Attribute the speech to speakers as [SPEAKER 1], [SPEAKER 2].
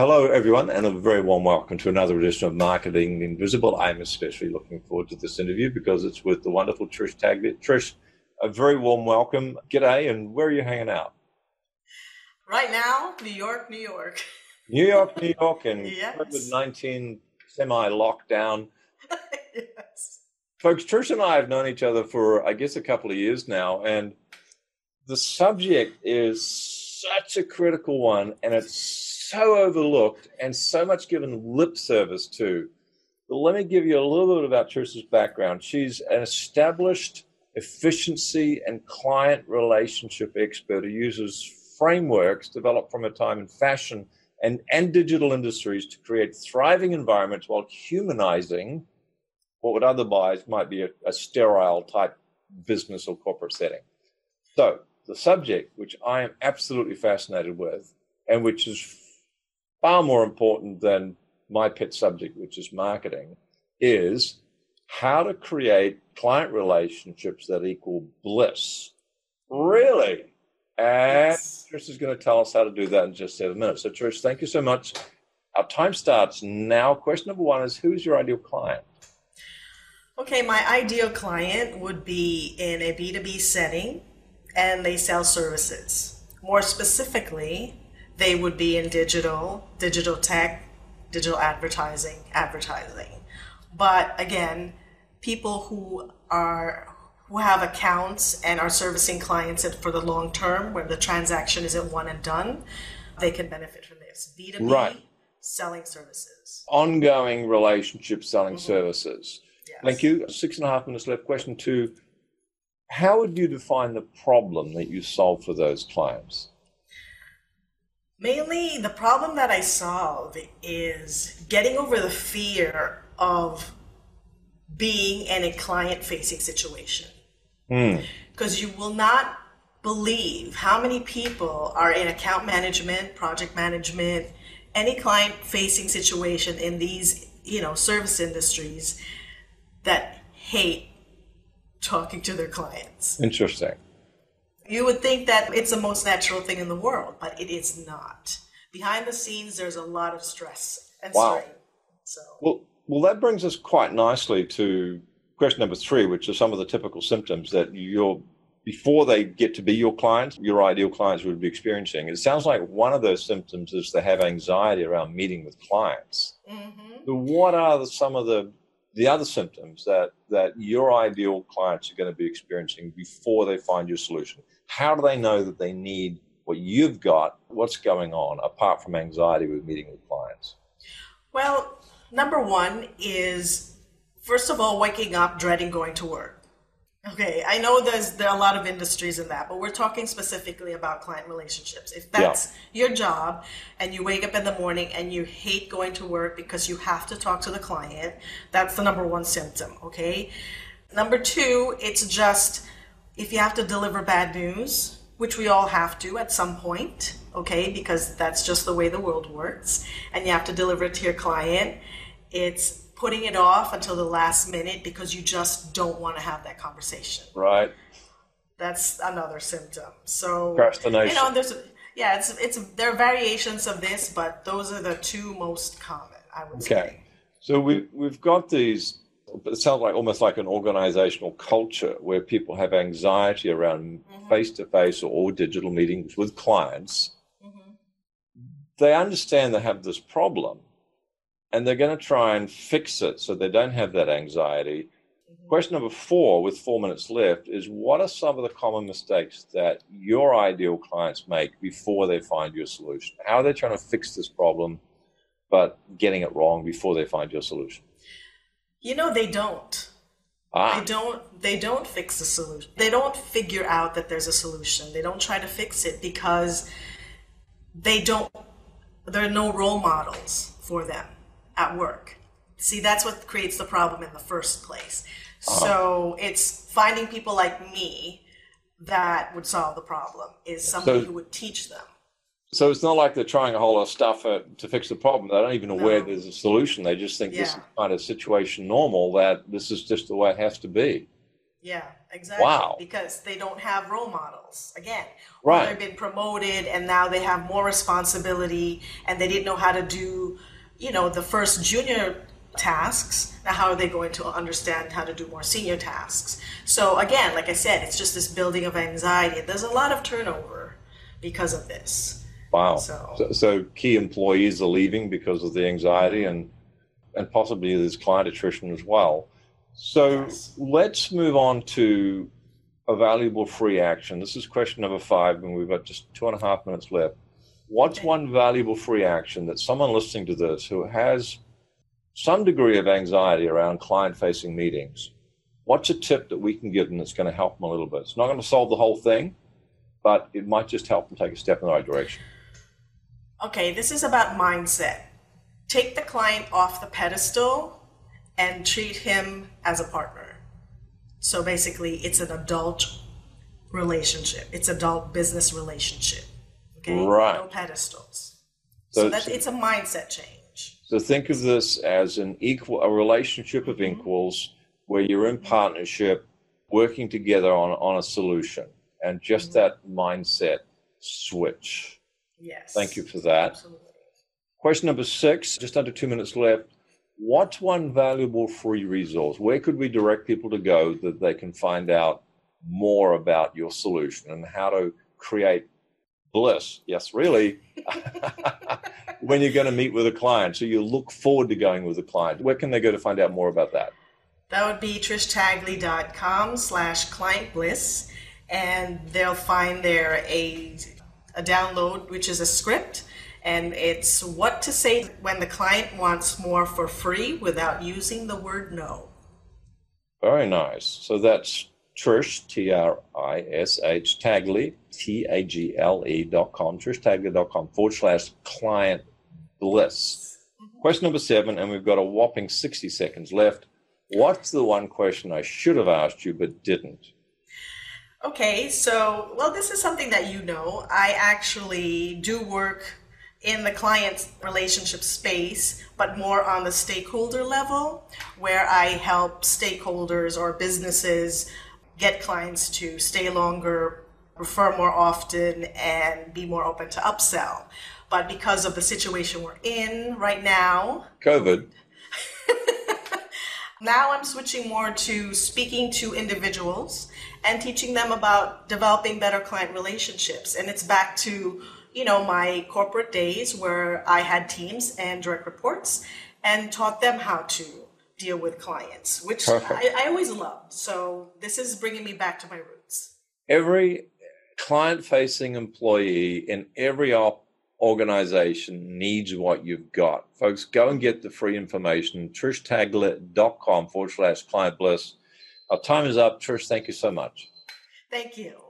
[SPEAKER 1] Hello, everyone, and a very warm welcome to another edition of Marketing Invisible. I'm especially looking forward to this interview because it's with the wonderful Trish Tagle. Trish, a very warm welcome. G'day, and where are you hanging out?
[SPEAKER 2] Right now, New York, New York.
[SPEAKER 1] New York, New York, and
[SPEAKER 2] Yes.
[SPEAKER 1] COVID 19 semi lockdown.
[SPEAKER 2] yes.
[SPEAKER 1] Folks, Trish and I have known each other for, I guess, a couple of years now, and the subject is such a critical one, and it's so overlooked and so much given lip service to. But let me give you a little bit about Trish's background. She's an established efficiency and client relationship expert who uses frameworks developed from her time in fashion and, and digital industries to create thriving environments while humanizing what would otherwise might be a, a sterile type business or corporate setting. So, the subject, which I am absolutely fascinated with, and which is far more important than my pet subject, which is marketing, is how to create client relationships that equal bliss. Really? And
[SPEAKER 2] Yes.
[SPEAKER 1] Trish is going to tell us how to do that in just seven minutes. So, Trish, thank you so much. Our time starts now. Question number one is Who's your ideal client?
[SPEAKER 2] Okay, my ideal client would be in a B2B setting and they sell services. More specifically, they would be in digital, digital tech, digital advertising, advertising. But again, people who are who have accounts and are servicing clients for the long term where the transaction isn't one and done, they can benefit from this. B2B
[SPEAKER 1] Right.
[SPEAKER 2] selling services.
[SPEAKER 1] Ongoing relationship selling mm-hmm. services.
[SPEAKER 2] Yes.
[SPEAKER 1] Thank you. Six and a half minutes left. Question two How would you define the problem that you solve for those clients?
[SPEAKER 2] Mainly, the problem that I solve is getting over the fear of being in a client facing situation. Hmm. Because you will not believe how many people are in account management, project management, any client facing situation in these, you know, service industries that hate talking to their clients.
[SPEAKER 1] Interesting.
[SPEAKER 2] You would think that it's the most natural thing in the world, but it is not. Behind the scenes, there's a lot of stress and
[SPEAKER 1] Wow.
[SPEAKER 2] strain. So,
[SPEAKER 1] Well, well, that brings us quite nicely to question number three, which are some of the typical symptoms that you're before they get to be your clients, your ideal clients would be experiencing. It sounds like one of those symptoms is they have anxiety around meeting with clients.
[SPEAKER 2] mhm.
[SPEAKER 1] So what are the, some of the the other symptoms that that your ideal clients are going to be experiencing before they find your solution? How do they know that they need what you've got? What's going on apart from anxiety with meeting with clients?
[SPEAKER 2] well, number one is first of all, waking up dreading going to work. Okay, I know there's there are a lot of industries in that, but we're talking specifically about client relationships. If that's your job and you wake up in the morning and you hate going to work because you have to talk to the client, that's the number one symptom, okay? Number two, it's just if you have to deliver bad news, which we all have to at some point, okay, because that's just the way the world works, and you have to deliver it to your client, it's putting it off until the last minute because you just don't want to have that conversation.
[SPEAKER 1] Right?
[SPEAKER 2] That's another symptom. So
[SPEAKER 1] Procrastination.
[SPEAKER 2] You know, there's yeah, it's it's there are variations of this, but those are the two most common, I would say.
[SPEAKER 1] Okay. So we we've got these. It sounds like almost like an organizational culture where people have anxiety around face to face or digital meetings with clients.
[SPEAKER 2] Mhm.
[SPEAKER 1] They understand they have this problem, and they're going to try and fix it so they don't have that anxiety. Question number four, with four minutes left, is what are some of the common mistakes that your ideal clients make before they find your solution? How are they trying to fix this problem, but getting it wrong before they find your solution?
[SPEAKER 2] You know, they don't.
[SPEAKER 1] Ah,
[SPEAKER 2] They don't they don't fix the solution. They don't figure out that there's a solution. They don't try to fix it because they don't there are no role models for them at work. See, that's what creates the problem in the first place. So it's finding people like me that would solve the problem is somebody
[SPEAKER 1] So-
[SPEAKER 2] who would teach them.
[SPEAKER 1] so it's not like they're trying a whole lot of stuff uh, to fix the problem. They're not even aware
[SPEAKER 2] No.
[SPEAKER 1] there's a solution. They just think this is kind of situation normal, that this is just the way it has to be.
[SPEAKER 2] Yeah, exactly.
[SPEAKER 1] Wow.
[SPEAKER 2] Because they don't have role models. Again,
[SPEAKER 1] Right.
[SPEAKER 2] they've been promoted and now they have more responsibility and they didn't know how to do, you know, the first junior tasks. Now, how are they going to understand how to do more senior tasks? So, again, like I said, it's just this building of anxiety. There's a lot of turnover because of this.
[SPEAKER 1] Wow.
[SPEAKER 2] So-
[SPEAKER 1] So, so key employees are leaving because of the anxiety and and possibly there's client attrition as well. So
[SPEAKER 2] Yes.
[SPEAKER 1] let's move on to a valuable free action. This is question number five, and we've got just two and a half minutes left. What's one valuable free action that someone listening to this who has some degree of anxiety around client facing meetings? What's a tip that we can give them that's going to help them a little bit? It's not going to solve the whole thing, but it might just help them take a step in the right direction.
[SPEAKER 2] Okay, this is about mindset. Take the client off the pedestal and treat him as a partner. So basically, it's an adult relationship. It's adult business relationship. Okay,
[SPEAKER 1] Right.
[SPEAKER 2] no pedestals.
[SPEAKER 1] So
[SPEAKER 2] So,
[SPEAKER 1] it's-
[SPEAKER 2] that it's a mindset change.
[SPEAKER 1] So think of this as an equal, a relationship of mm-hmm. equals where you're in mm-hmm. partnership, working together on, on a solution, and just mm-hmm. that mindset switch.
[SPEAKER 2] Yes.
[SPEAKER 1] Thank you for that.
[SPEAKER 2] Absolutely.
[SPEAKER 1] Question number six, just under two minutes left. What's one valuable free resource? Where could we direct people to go that they can find out more about your solution and how to create bliss? Yes, really. when you're going to meet with a client. So you look forward to going with a client. Where can they go to find out more about that?
[SPEAKER 2] That would be trishtagle.com slash client bliss. And they'll find there a, a download, which is a script. And it's what to say when the client wants more for free without using the word no.
[SPEAKER 1] Very nice. So that's Trish, T R I S H, Tagle, T A G L E dot com, trishtagle.com forward slash client bliss. Question number seven, and we've got a whopping 60 seconds left. What's the one question I should have asked you but didn't?
[SPEAKER 2] Okay, so, well, this is something that you know. I actually do work in the client relationship space, but more on the stakeholder level, where I help stakeholders or businesses get clients to stay longer, refer more often, and be more open to upsell. But because of the situation we're in right now,
[SPEAKER 1] COVID.
[SPEAKER 2] now I'm switching more to speaking to individuals and teaching them about developing better client relationships. And it's back to, you know, my corporate days where I had teams and direct reports and taught them how to deal with clients, which I, I always loved. So this is bringing me back to my roots.
[SPEAKER 1] Every client facing employee in every op- organization needs what you've got. Folks, go and get the free information. TrishTagle.com forward slash client bliss. Our time is up. Trish, thank you so much.
[SPEAKER 2] Thank you.